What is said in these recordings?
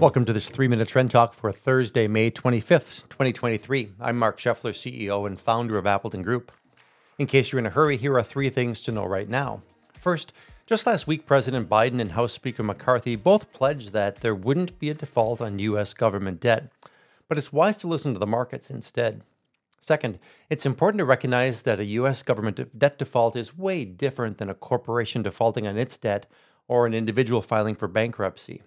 Welcome to this three minute trend talk for Thursday, May 25th, 2023. I'm Mark Scheffler, CEO and founder of Appleton Group. In case you're in a hurry, here are three things to know right now. First, just last week, President Biden and House Speaker McCarthy both pledged that there wouldn't be a default on U.S. government debt, but it's wise to listen to the markets instead. Second, it's important to recognize that a U.S. government debt default is way different than a corporation defaulting on its debt or an individual filing for bankruptcy.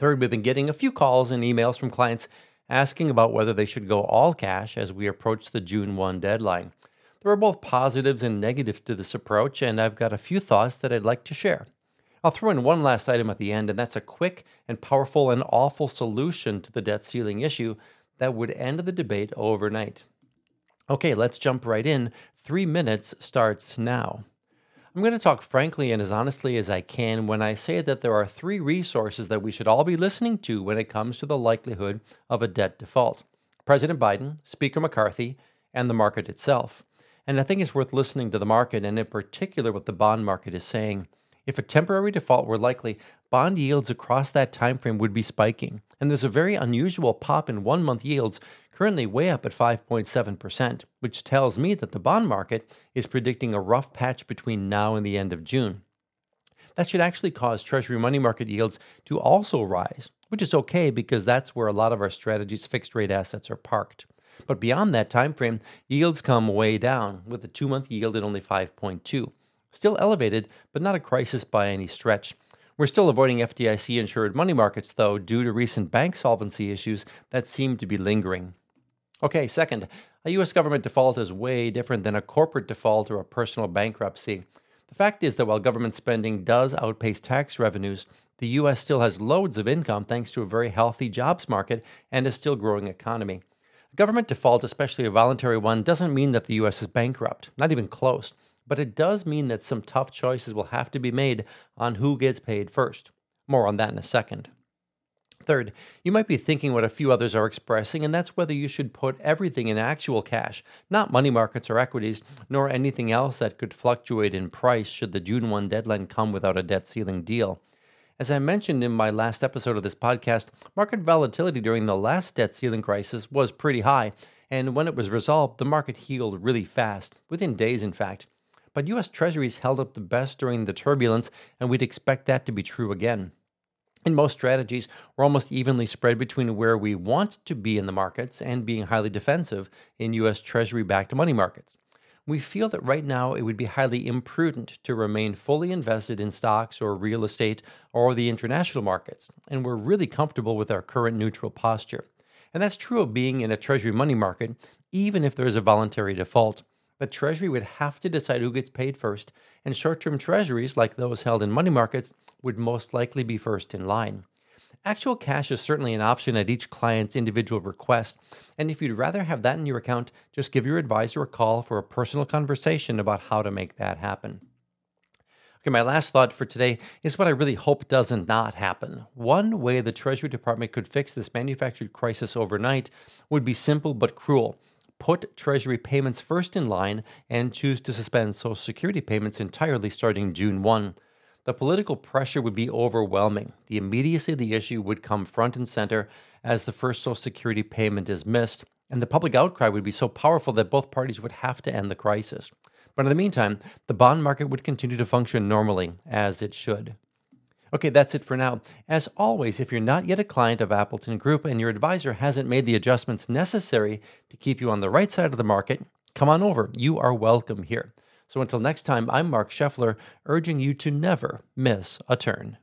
Third, we've been getting a few calls and emails from clients asking about whether they should go all cash as we approach the June 1 deadline. There are both positives and negatives to this approach, and I've got a few thoughts that I'd like to share. I'll throw in one last item at the end, and that's a quick and powerful and awful solution to the debt ceiling issue that would end the debate overnight. Okay, let's jump right in. Three minutes starts now. I'm going to talk frankly and as honestly as I can when I say that there are three resources that we should all be listening to when it comes to the likelihood of a debt default President Biden, Speaker McCarthy, and the market itself. And I think it's worth listening to the market and, in particular, what the bond market is saying. If a temporary default were likely, bond yields across that time frame would be spiking. And there's a very unusual pop in one month yields currently way up at 5.7%, which tells me that the bond market is predicting a rough patch between now and the end of June. That should actually cause Treasury money market yields to also rise, which is okay because that's where a lot of our strategies fixed rate assets are parked. But beyond that time frame, yields come way down, with the two month yield at only 5.2. Still elevated, but not a crisis by any stretch. We're still avoiding FDIC insured money markets, though, due to recent bank solvency issues that seem to be lingering. Okay, second, a U.S. government default is way different than a corporate default or a personal bankruptcy. The fact is that while government spending does outpace tax revenues, the U.S. still has loads of income thanks to a very healthy jobs market and a still growing economy. A government default, especially a voluntary one, doesn't mean that the U.S. is bankrupt, not even close, but it does mean that some tough choices will have to be made on who gets paid first. More on that in a second. Third, you might be thinking what a few others are expressing, and that's whether you should put everything in actual cash, not money markets or equities, nor anything else that could fluctuate in price should the June 1 deadline come without a debt ceiling deal. As I mentioned in my last episode of this podcast, market volatility during the last debt ceiling crisis was pretty high, and when it was resolved, the market healed really fast, within days, in fact. But U.S. Treasuries held up the best during the turbulence, and we'd expect that to be true again. In most strategies, we're almost evenly spread between where we want to be in the markets and being highly defensive in U.S. Treasury backed money markets. We feel that right now it would be highly imprudent to remain fully invested in stocks or real estate or the international markets, and we're really comfortable with our current neutral posture. And that's true of being in a Treasury money market, even if there is a voluntary default. But Treasury would have to decide who gets paid first, and short term Treasuries, like those held in money markets, would most likely be first in line. Actual cash is certainly an option at each client's individual request, and if you'd rather have that in your account, just give your advisor a call for a personal conversation about how to make that happen. Okay, my last thought for today is what I really hope doesn't not happen. One way the Treasury Department could fix this manufactured crisis overnight would be simple but cruel. Put Treasury payments first in line and choose to suspend Social Security payments entirely starting June 1 the political pressure would be overwhelming. The immediacy of the issue would come front and center as the first Social Security payment is missed, and the public outcry would be so powerful that both parties would have to end the crisis. But in the meantime, the bond market would continue to function normally, as it should. Okay, that's it for now. As always, if you're not yet a client of Appleton Group and your advisor hasn't made the adjustments necessary to keep you on the right side of the market, come on over. You are welcome here. So until next time, I'm Mark Scheffler, urging you to never miss a turn.